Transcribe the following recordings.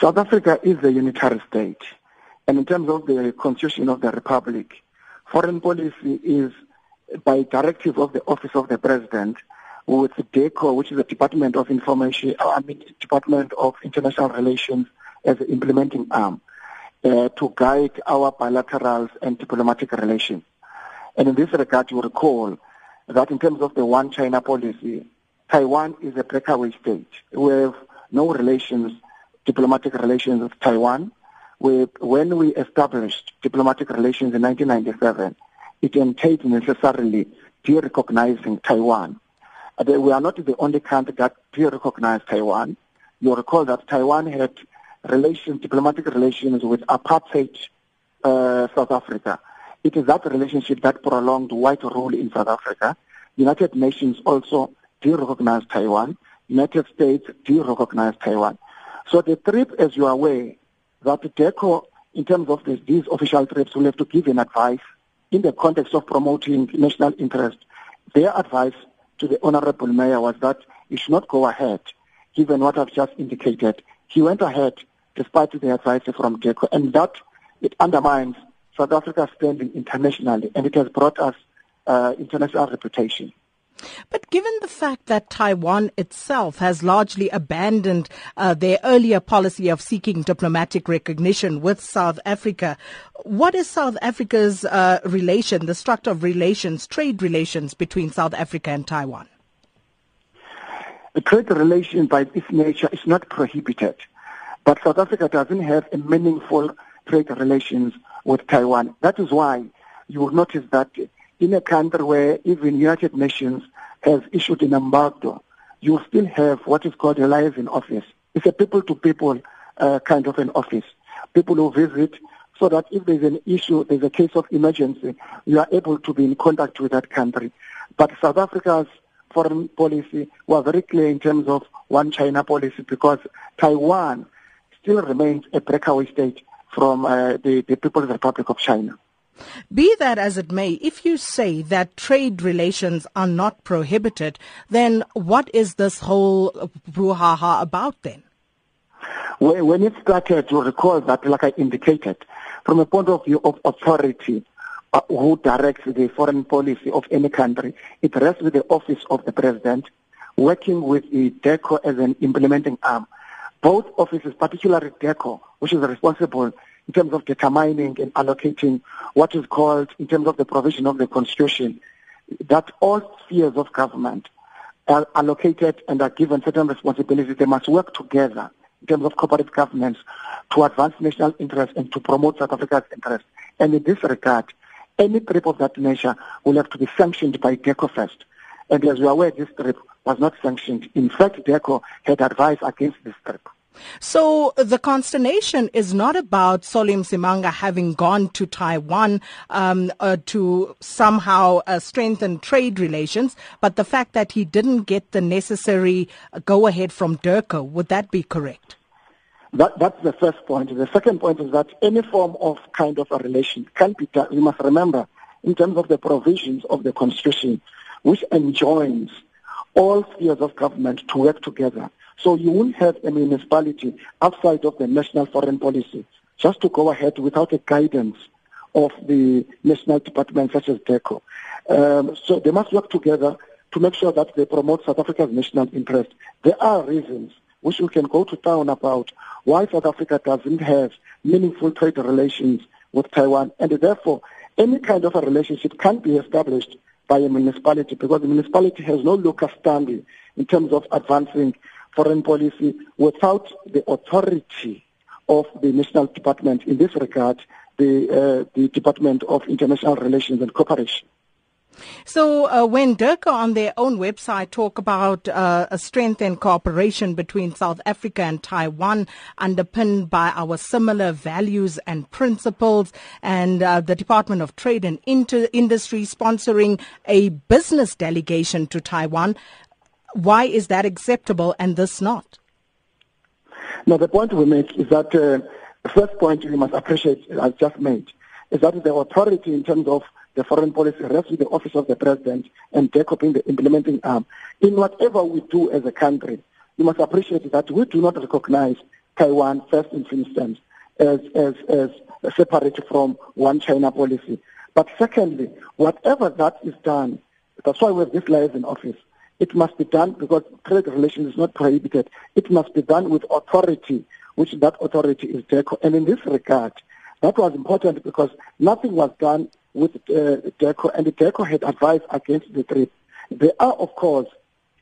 South Africa is a unitary state. And in terms of the constitution of the republic, foreign policy is by directive of the office of the president with DIRCO, which is the Department of Information, I mean, Department of International Relations as the implementing arm uh, to guide our bilaterals and diplomatic relations. And in this regard, you recall that in terms of the one China policy, Taiwan is a breakaway state. We have no relations, diplomatic relations with Taiwan. We, when we established diplomatic relations in 1997, it entailed necessarily de-recognizing Taiwan. Uh, we are not the only country that de-recognized Taiwan. You recall that Taiwan had relations, diplomatic relations with apartheid uh, South Africa. It is that relationship that prolonged white rule in South Africa. United Nations also de-recognized Taiwan. United States de-recognized Taiwan. So the trip, as you are aware, that DIRCO, in terms of this, these official trips, will have to give an advice in the context of promoting national interest. Their advice to the Honorable Mayor was that he should not go ahead, given what I've just indicated. He went ahead despite the advice from DIRCO, and that it undermines South Africa's standing internationally, and it has brought us uh, international reputation. But given the fact that Taiwan itself has largely abandoned uh, their earlier policy of seeking diplomatic recognition with South Africa, what is South Africa's uh, relation, the structure of relations, trade relations between South Africa and Taiwan? The trade relation by its nature is not prohibited, but South Africa doesn't have a meaningful trade relations with Taiwan. That is why you will notice that in a country where even United Nations has issued an embargo, you still have what is called a liaison office. It's a people-to-people uh, kind of an office. People who visit so that if there's an issue, there's a case of emergency, you are able to be in contact with that country. But South Africa's foreign policy was very clear in terms of one China policy because Taiwan still remains a breakaway state from uh, the, the People's Republic of China. Be that as it may, if you say that trade relations are not prohibited, then what is this whole brouhaha about then? When it started, you recall that, like I indicated, from a point of view of authority, uh, who directs the foreign policy of any country, it rests with the office of the president, working with the DIRCO as an implementing arm. Both offices, particularly DIRCO, which is responsible in terms of determining and allocating what is called, in terms of the provision of the Constitution, that all spheres of government are allocated and are given certain responsibilities. They must work together in terms of corporate governance to advance national interests and to promote South Africa's interests. And in this regard, any trip of that nature will have to be sanctioned by DIRCO first. And as you are aware, this trip was not sanctioned. In fact, DIRCO had advised against this trip. So the consternation is not about Solly Msimanga having gone to Taiwan um, uh, to somehow uh, strengthen trade relations, but the fact that he didn't get the necessary go ahead from DIRCO. Would that be correct? That, that's the first point. The second point is that any form of kind of a relation can be done. You must remember, in terms of the provisions of the Constitution, which enjoins all spheres of government to work together so you won't have a municipality outside of the national foreign policy just to go ahead without a guidance of the national department such as DIRCO. Um, so they must work together to make sure that they promote South Africa's national interest. There are reasons which we can go to town about why South Africa doesn't have meaningful trade relations with Taiwan, and therefore any kind of a relationship can be established by a municipality because the municipality has no local standing in terms of advancing foreign policy without the authority of the national department, in this regard, the, uh, the Department of International Relations and Cooperation. So uh, when DIRCO on their own website talk about uh, a strengthened cooperation between South Africa and Taiwan underpinned by our similar values and principles and uh, the Department of Trade and Inter- Industry sponsoring a business delegation to Taiwan, why is that acceptable and this not? Now, the point we make is that uh, the first point we must appreciate, as just made, is that the authority in terms of the foreign policy rests with the office of the president and the implementing arm. In whatever we do as a country, you must appreciate that we do not recognize Taiwan first in instance as, as, as separate from one China policy. But secondly, whatever that is done, that's why we have this liaison office. It must be done because trade relations is not prohibited. It must be done with authority, which that authority is DIRCO. And in this regard, that was important because nothing was done with uh, DIRCO, and the DIRCO had advised against the trip. There are, of course,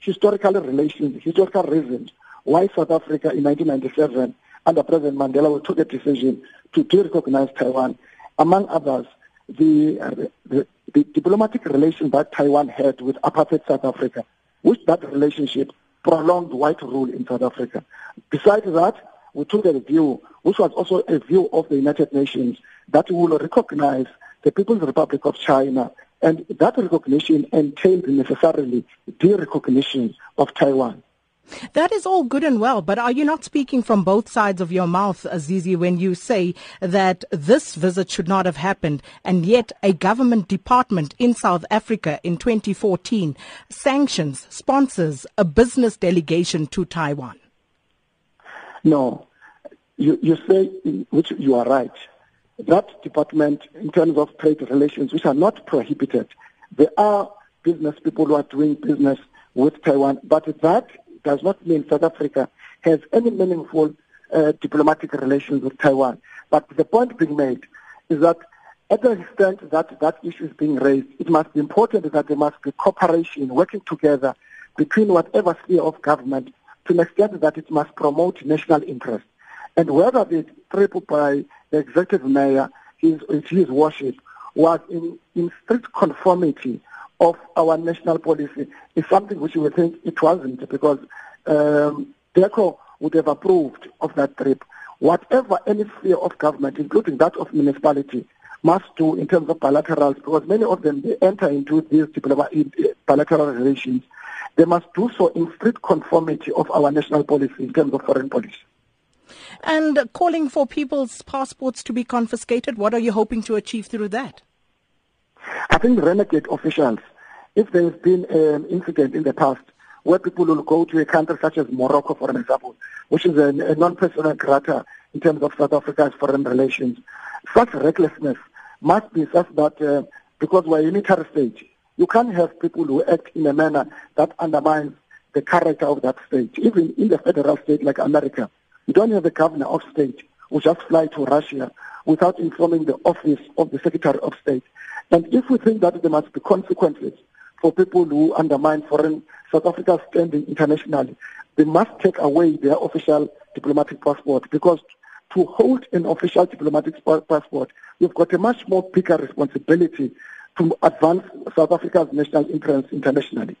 historical relations, historical reasons why South Africa in 1997 under President Mandela took a decision to de-recognize Taiwan. Among others, the, uh, the, the diplomatic relations that Taiwan had with apartheid South Africa, which that relationship prolonged white rule in South Africa. Besides that, we took a view, which was also a view of the United Nations, that we will recognize the People's Republic of China, and that recognition entailed necessarily the recognition of Taiwan. That is all good and well, but are you not speaking from both sides of your mouth, Azizi, when you say that this visit should not have happened, and yet a government department in South Africa in 2014 sanctions, sponsors a business delegation to Taiwan? No. You, you say, which you are right, that department, in terms of trade relations, which are not prohibited, there are business people who are doing business with Taiwan, but that does not mean South Africa has any meaningful uh, diplomatic relations with Taiwan. But the point being made is that at the extent that that issue is being raised, it must be important that there must be cooperation, working together between whatever sphere of government to an extent that it must promote national interest. And whether the trip by the executive mayor, his, his worship, was in, in strict conformity of our national policy is something which we think it wasn't because um, DIRCO would have approved of that trip. Whatever any sphere of government, including that of municipality, must do in terms of bilaterals, because many of them they enter into these bilateral relations, they must do so in strict conformity of our national policy in terms of foreign policy. And calling for people's passports to be confiscated, what are you hoping to achieve through that? I think renegade officials, if there has been an incident in the past where people will go to a country such as Morocco, for example, which is a, a non-personal character in terms of South Africa's foreign relations, such recklessness must be such that uh, because we're a unitary state, you can't have people who act in a manner that undermines the character of that state. Even in the federal state like America, you don't have a governor of state who just fly to Russia without informing the office of the Secretary of State. And if we think that there must be consequences for people who undermine foreign South Africa's standing internationally, they must take away their official diplomatic passport because to hold an official diplomatic passport, you've got a much more bigger responsibility to advance South Africa's national interests internationally.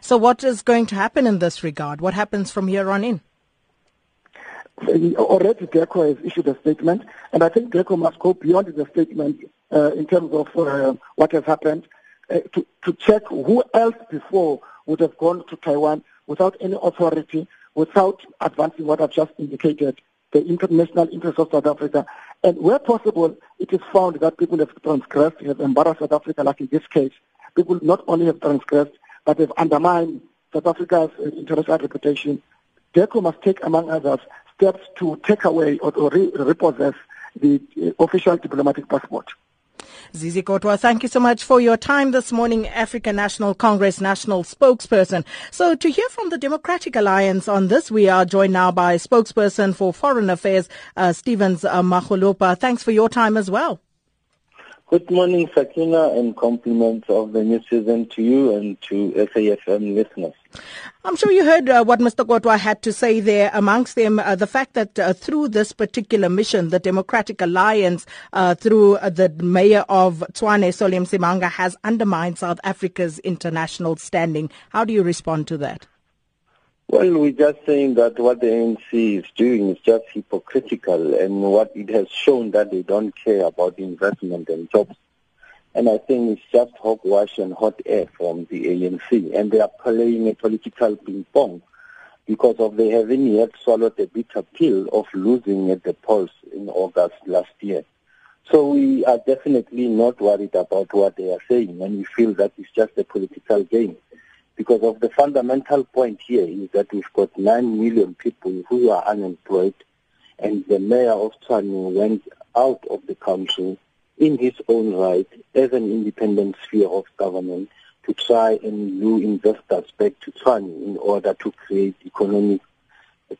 So what is going to happen in this regard? What happens from here on in? Already DIRCO has issued a statement, and I think DIRCO must go beyond the statement uh, in terms of uh, what has happened uh, to, to check who else before would have gone to Taiwan without any authority, without advancing what I've just indicated, the international interests of South Africa. And where possible, it is found that people have transgressed, have embarrassed South Africa, like in this case. People not only have transgressed, but have undermined South Africa's international reputation. DIRCO must take, among others, steps to take away or, or re- repossess the uh, official diplomatic passport. Zizi Kodwa, thank you so much for your time this morning, African National Congress national spokesperson. So to hear from the Democratic Alliance on this, we are joined now by spokesperson for Foreign Affairs, uh, Stevens uh, Makgolopa. Thanks for your time as well. Good morning, Sakina, and compliments of the new season to you and to SAFM listeners. I'm sure you heard uh, what Mr. Kodwa had to say there. Amongst them, uh, the fact that uh, through this particular mission, the Democratic Alliance, uh, through uh, the mayor of Tshwane, Solly Msimanga, has undermined South Africa's international standing. How do you respond to that? Well, we're just saying that what the ANC is doing is just hypocritical and what it has shown that they don't care about investment and jobs. And I think it's just hogwash and hot air from the ANC. And they are playing a political ping pong because of they haven't yet swallowed the bitter pill of losing at the polls in August last year. So we are definitely not worried about what they are saying and we feel that it's just a political game because of the fundamental point here is that we've got 9 million people who are unemployed and the mayor of Tshwane went out of the country in his own right as an independent sphere of government to try and lure investors back to Tshwane in order to create economic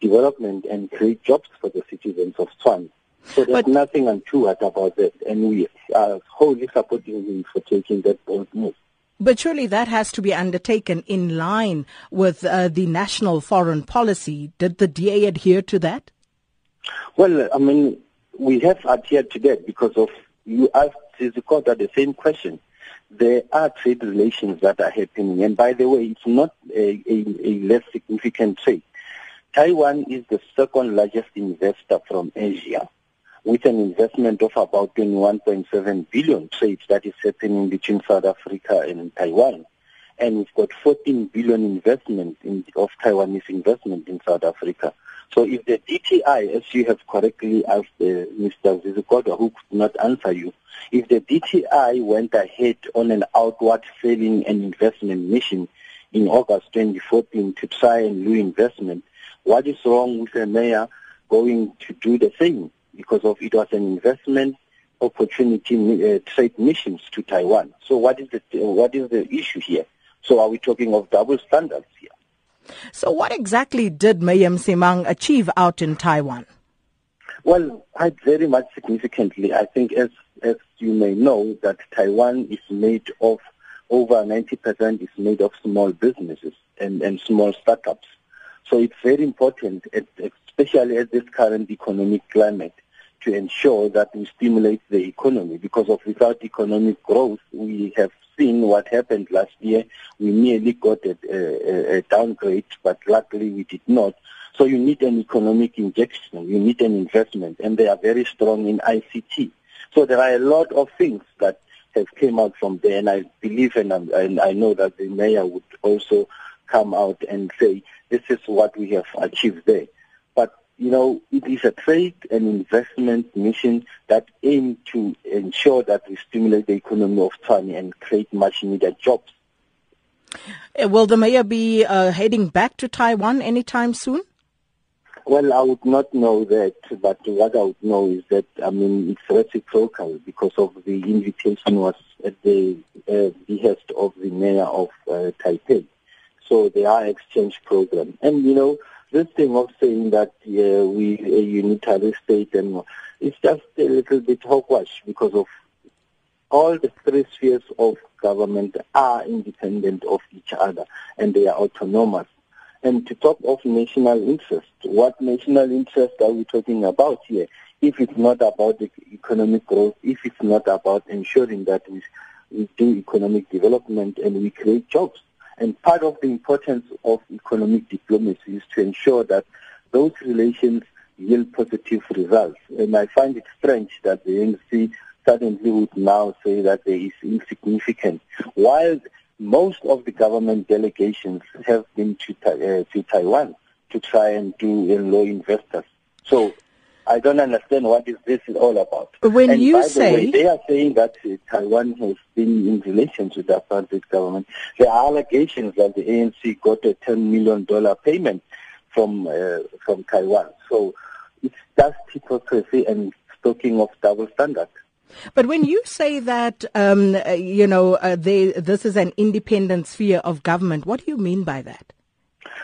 development and create jobs for the citizens of Tshwane. So there's but, nothing untoward about that, and we are wholly supporting him for taking that bold move. But surely that has to be undertaken in line with uh, the national foreign policy. Did the DA adhere to that? Well, I mean, we have adhered to that because of you asked Zizi Kodwa the same question. There are trade relations that are happening, and by the way, it's not a, a, a less significant trade. Taiwan is the second largest investor from Asia with an investment of about 21.7 billion trade that is happening between South Africa and Taiwan. And we've got 14 billion investment in, of Taiwanese investment in South Africa. So if the DTI, as you have correctly asked uh, Mr. Zizi Kodwa, who could not answer you, if the DTI went ahead on an outward selling and investment mission in August 2014 to try and lure investment, what is wrong with the mayor going to do the same? because of it was an investment opportunity uh, trade missions to Taiwan. So what is the what is the issue here? So are we talking of double standards here? So what exactly did Mayor Simang achieve out in Taiwan? Well, quite very much significantly. I think as as you may know that Taiwan is made of over 90% is made of small businesses and, and small startups. So it's very important, especially at this current economic climate, to ensure that we stimulate the economy because of without economic growth, we have what happened last year. We nearly got a, a, a downgrade, but luckily we did not. So you need an economic injection, you need an investment, and they are very strong in ICT. So there are a lot of things that have came out from there, and I believe and, and I know that the mayor would also come out and say, this is what we have achieved there you know, it is a trade and investment mission that aim to ensure that we stimulate the economy of Tshwane and create much needed jobs. Uh, will the mayor be uh, heading back to Taiwan anytime soon? Well, I would not know that, but what I would know is that, I mean, it's reciprocal because of the invitation was at the uh, behest of the mayor of uh, Taipei. So there are exchange programs. And, you know, this thing of saying that uh, we a unitary state and it's just a little bit hogwash because of all the three spheres of government are independent of each other and they are autonomous. And to talk of national interest, what national interest are we talking about here? If it's not about the economic growth, if it's not about ensuring that we, we do economic development and we create jobs, and part of the importance of economic diplomacy is to ensure that those relations yield positive results. And I find it strange that the ANC suddenly would now say that they is insignificant, while most of the government delegations have been to, uh, to Taiwan to try and do uh, law investors. So I don't understand what is this is all about. When and you by say the way, they are saying that uh, Taiwan has been in relations with the apartheid government. There are allegations that the ANC got a ten million dollar payment from uh, from Taiwan. So it's just hypocrisy and talking of double standards. But when you say that, um, you know, uh, they, this is an independent sphere of government, what do you mean by that?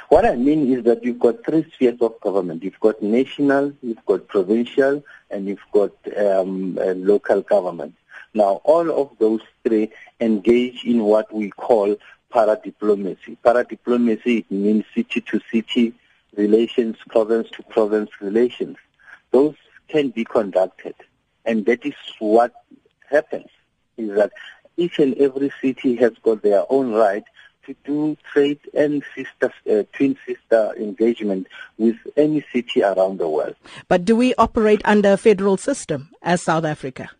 What I mean is that you've got three spheres of government. You've got national, you've got provincial, and you've got um, uh, local government. Now, all of those three engage in what we call paradiplomacy. Paradiplomacy means city to city relations, province to province relations. Those can be conducted. And that is what happens, is that each and every city has got their own right to do trade and sister, uh, twin sister engagement with any city around the world. But do we operate under a federal system as South Africa?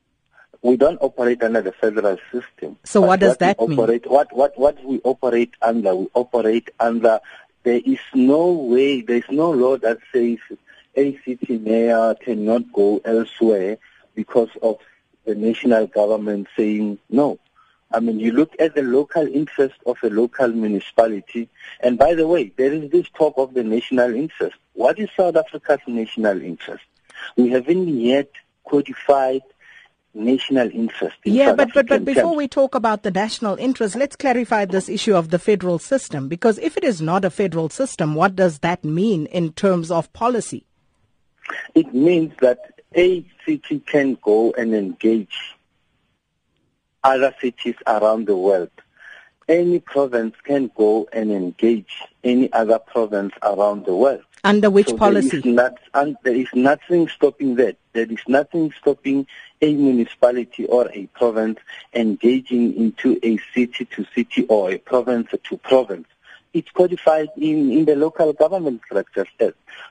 We don't operate under the federal system. So what does what that operate, mean? What, what, what we operate under, we operate under, there is no way, there is no law that says a city mayor cannot go elsewhere because of the national government saying no. I mean, you look at the local interest of a local municipality. And by the way, there is this talk of the national interest. What is South Africa's national interest? We haven't yet codified national interest. In yeah, South but, but, but before terms. we talk about the national interest, let's clarify this issue of the federal system. Because if it is not a federal system, what does that mean in terms of policy? It means that a city can go and engage other cities around the world. Any province can go and engage any other province around the world. Under which So policy? There is, not, and there is nothing stopping that. There is nothing stopping a municipality or a province engaging into a city to city or a province to province. It's codified in, in the local government structure.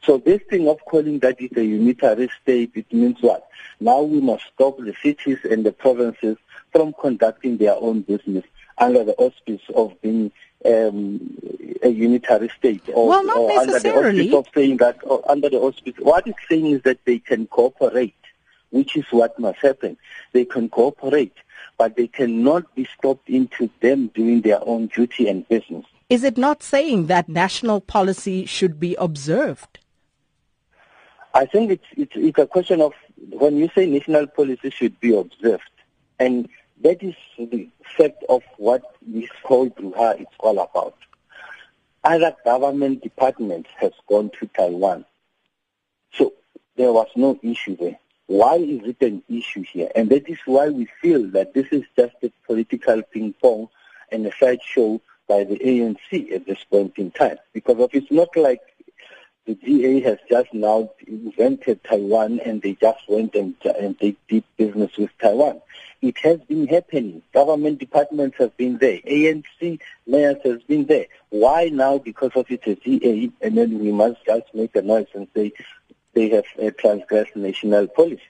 So this thing of calling that it a unitary state, it means what? Now we must stop the cities and the provinces from conducting their own business under the auspice of being um, a unitary state or, Well, not or under the auspice of saying that or under the auspice what it's saying is that they can cooperate which is what must happen they can cooperate but they cannot be stopped into them doing their own duty and business Is it not saying that national policy should be observed? I think it's, it's it's a question of when you say national policy should be observed, and that is the fact of what this whole brouhaha is all about. Other government departments have gone to Taiwan, so there was no issue there. Why is it an issue here? And that is why we feel that this is just a political ping pong and a sideshow by the ANC at this point in time. Because of it's not like the DA has just now invented Taiwan and they just went and, and they did business with Taiwan. It has been happening. Government departments have been there. ANC mayors has been there. Why now? Because of it's a DA and then we must just make a noise and say they have uh, transgressed national policy.